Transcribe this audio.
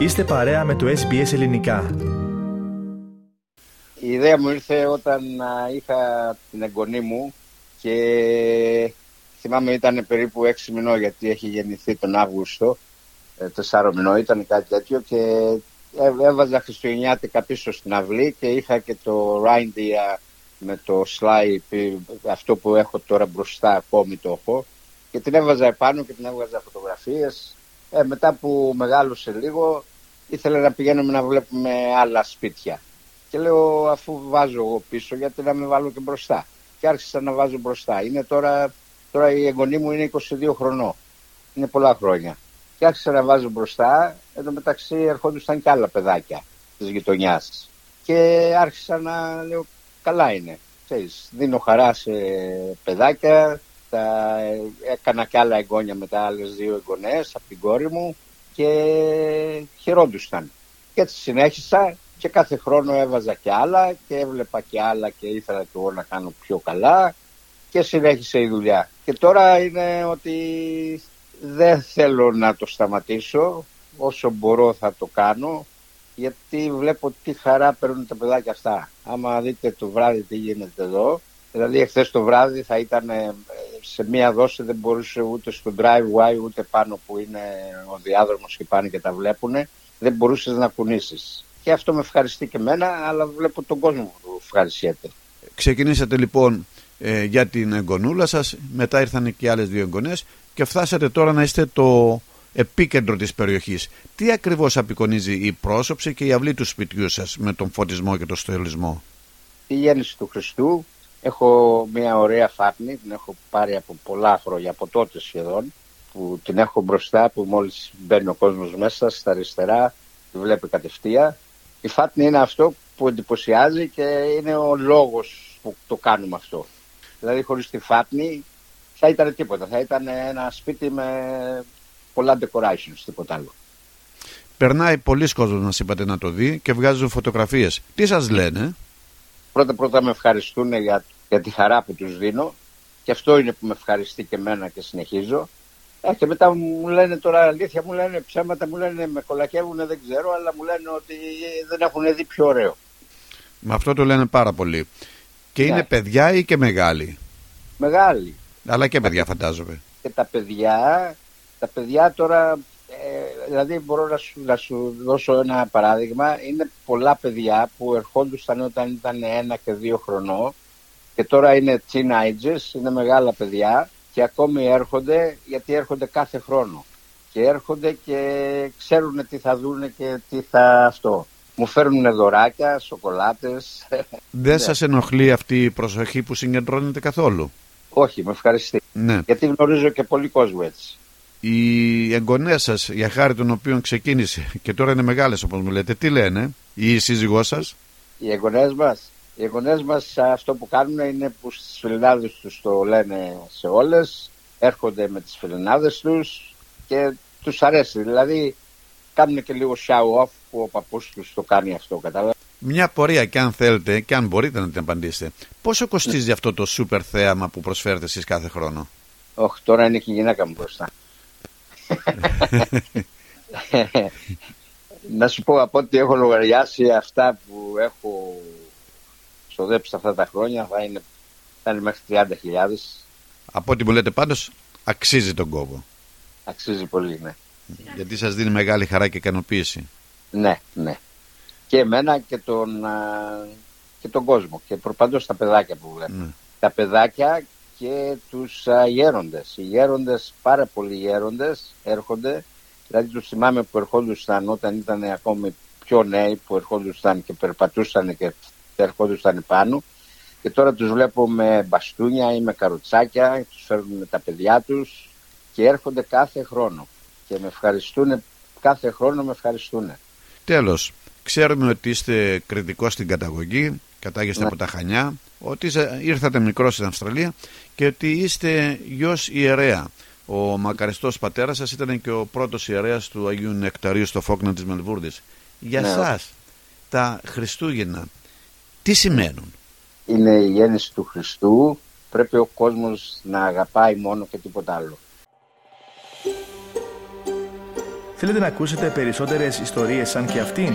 Είστε παρέα με το SBS Ελληνικά. Η ιδέα μου ήρθε όταν είχα την εγγονή μου και θυμάμαι ήταν περίπου 6 μηνών γιατί έχει γεννηθεί τον Αύγουστο, 4 ε, μηνών ήταν κάτι τέτοιο και έβαζα χριστουγεννιάτικα πίσω στην αυλή και είχα και το reindeer με το slide, αυτό που έχω τώρα μπροστά ακόμη το έχω και την έβαζα επάνω και την έβγαζα φωτογραφίες. Ε, μετά που μεγάλωσε λίγο ήθελα να πηγαίνουμε να βλέπουμε άλλα σπίτια. Και λέω αφού βάζω εγώ πίσω γιατί να με βάλω και μπροστά. Και άρχισα να βάζω μπροστά. Είναι τώρα, τώρα η εγγονή μου είναι 22 χρονών. Είναι πολλά χρόνια. Και άρχισα να βάζω μπροστά. Εν τω μεταξύ ερχόντουσαν και άλλα παιδάκια της γειτονιάς. Και άρχισα να λέω καλά είναι. Ξέρεις, δίνω χαρά σε παιδάκια. Τα, έκανα και άλλα εγγόνια μετά άλλες δύο εγγονές από την κόρη μου και χαιρόντουσαν. Και έτσι συνέχισα και κάθε χρόνο έβαζα και άλλα και έβλεπα και άλλα και ήθελα και εγώ να κάνω πιο καλά και συνέχισε η δουλειά. Και τώρα είναι ότι δεν θέλω να το σταματήσω, όσο μπορώ θα το κάνω, γιατί βλέπω τι χαρά παίρνουν τα παιδάκια αυτά. Άμα δείτε το βράδυ τι γίνεται εδώ, δηλαδή εχθές το βράδυ θα ήταν σε μία δόση δεν μπορούσε ούτε στο driveway ούτε πάνω που είναι ο διάδρομος και πάνε και τα βλέπουν δεν μπορούσες να κουνήσεις. Και αυτό με ευχαριστεί και εμένα αλλά βλέπω τον κόσμο που ευχαριστιέται. Ξεκινήσατε λοιπόν ε, για την εγγονούλα σας, μετά ήρθαν και άλλες δύο εγγονές και φτάσατε τώρα να είστε το επίκεντρο της περιοχής. Τι ακριβώς απεικονίζει η πρόσωψη και η αυλή του σπιτιού σας με τον φωτισμό και τον στολισμό. Η γέννηση του Χριστού, Έχω μια ωραία φάτνη, την έχω πάρει από πολλά χρόνια, από τότε σχεδόν, που την έχω μπροστά, που μόλις μπαίνει ο κόσμος μέσα, στα αριστερά, τη βλέπει κατευθείαν. Η φάτνη είναι αυτό που εντυπωσιάζει και είναι ο λόγος που το κάνουμε αυτό. Δηλαδή χωρίς τη φάτνη θα ήταν τίποτα, θα ήταν ένα σπίτι με πολλά decorations, τίποτα άλλο. Περνάει πολλοί κόσμος, μας είπατε, να το δει και βγάζουν φωτογραφίες. Τι σας λένε; Πρώτα πρώτα με ευχαριστούν για, για τη χαρά που τους δίνω και αυτό είναι που με ευχαριστεί και εμένα και συνεχίζω. Ε, και μετά μου λένε τώρα αλήθεια, μου λένε ψέματα, μου λένε με κολακεύουν, δεν ξέρω, αλλά μου λένε ότι δεν έχουν δει πιο ωραίο. Με αυτό το λένε πάρα πολύ. Και είναι ναι. παιδιά ή και μεγάλοι; Μεγάλοι. Αλλά και παιδιά φαντάζομαι. Και τα παιδιά, τα παιδιά τώρα ε, δηλαδή μπορώ να σου, να σου δώσω ένα παράδειγμα. Είναι πολλά παιδιά που ερχόντουσαν όταν ήταν ένα και δύο χρονών και τώρα είναι teenagers, είναι μεγάλα παιδιά και ακόμη έρχονται γιατί έρχονται κάθε χρόνο. Και έρχονται και ξέρουν τι θα δουν και τι θα αυτό. Μου φέρνουν δωράκια, σοκολάτες. Δεν ναι. σας ενοχλεί αυτή η προσοχή που συγκεντρώνεται καθόλου; Όχι, με ευχαριστεί. Ναι. Γιατί γνωρίζω και πολύ κόσμο έτσι οι εγγονέ σας, για χάρη των οποίων ξεκίνησε και τώρα είναι μεγάλες όπως μου λέτε, τι λένε, η σύζυγός σας; Οι εγγονές μας. Οι εγγονές μας αυτό που κάνουν είναι που στις φιλενάδες τους το λένε σε όλες, έρχονται με τις φιλενάδες τους και τους αρέσει. Δηλαδή κάνουν και λίγο show off που ο παππούς τους το κάνει αυτό, κατάλαβα. Μια πορεία και αν θέλετε και αν μπορείτε να την απαντήσετε. Πόσο κοστίζει αυτό το σούπερ θέαμα που προσφέρετε εσείς κάθε χρόνο; Όχι, τώρα είναι και η γυναίκα μου μπροστά. να σου πω από ό,τι έχω λογαριάσει αυτά που έχω ξοδέψει αυτά τα χρόνια θα είναι, θα είναι μέχρι 30.000. Από ό,τι μου λέτε πάντως αξίζει τον κόπο. Αξίζει πολύ, ναι. Γιατί σας δίνει μεγάλη χαρά και ικανοποίηση. Ναι, ναι. Και εμένα και τον, και τον κόσμο και προπαντός τα παιδάκια που βλέπω. Ναι. Τα παιδάκια και τους α, γέροντες. Οι γέροντες, πάρα πολλοί γέροντες έρχονται, δηλαδή τους θυμάμαι που ερχόντουσαν όταν ήταν ακόμη πιο νέοι, που ερχόντουσαν και περπατούσαν και ερχόντουσαν πάνω και τώρα τους βλέπω με μπαστούνια ή με καροτσάκια, τους φέρνουν τα παιδιά τους και έρχονται κάθε χρόνο και με ευχαριστούν, κάθε χρόνο με ευχαριστούν. Τέλος, ξέρουμε ότι είστε κριτικός στην καταγωγή, κατάγεστε ναι. από τα Χανιά, ότι ήρθατε μικρός στην Αυστραλία και ότι είστε γιος ιερέα. Ο μακαριστός πατέρας σας ήταν και ο πρώτος ιερέας του Αγίου Νεκταρίου στο Φόκνα της Μελβούρδης. Για ναι. σας τα Χριστούγεννα τι σημαίνουν; Είναι η γέννηση του Χριστού. Πρέπει ο κόσμος να αγαπάει μόνο και τίποτα άλλο. Θέλετε να ακούσετε περισσότερες ιστορίες σαν και αυτήν;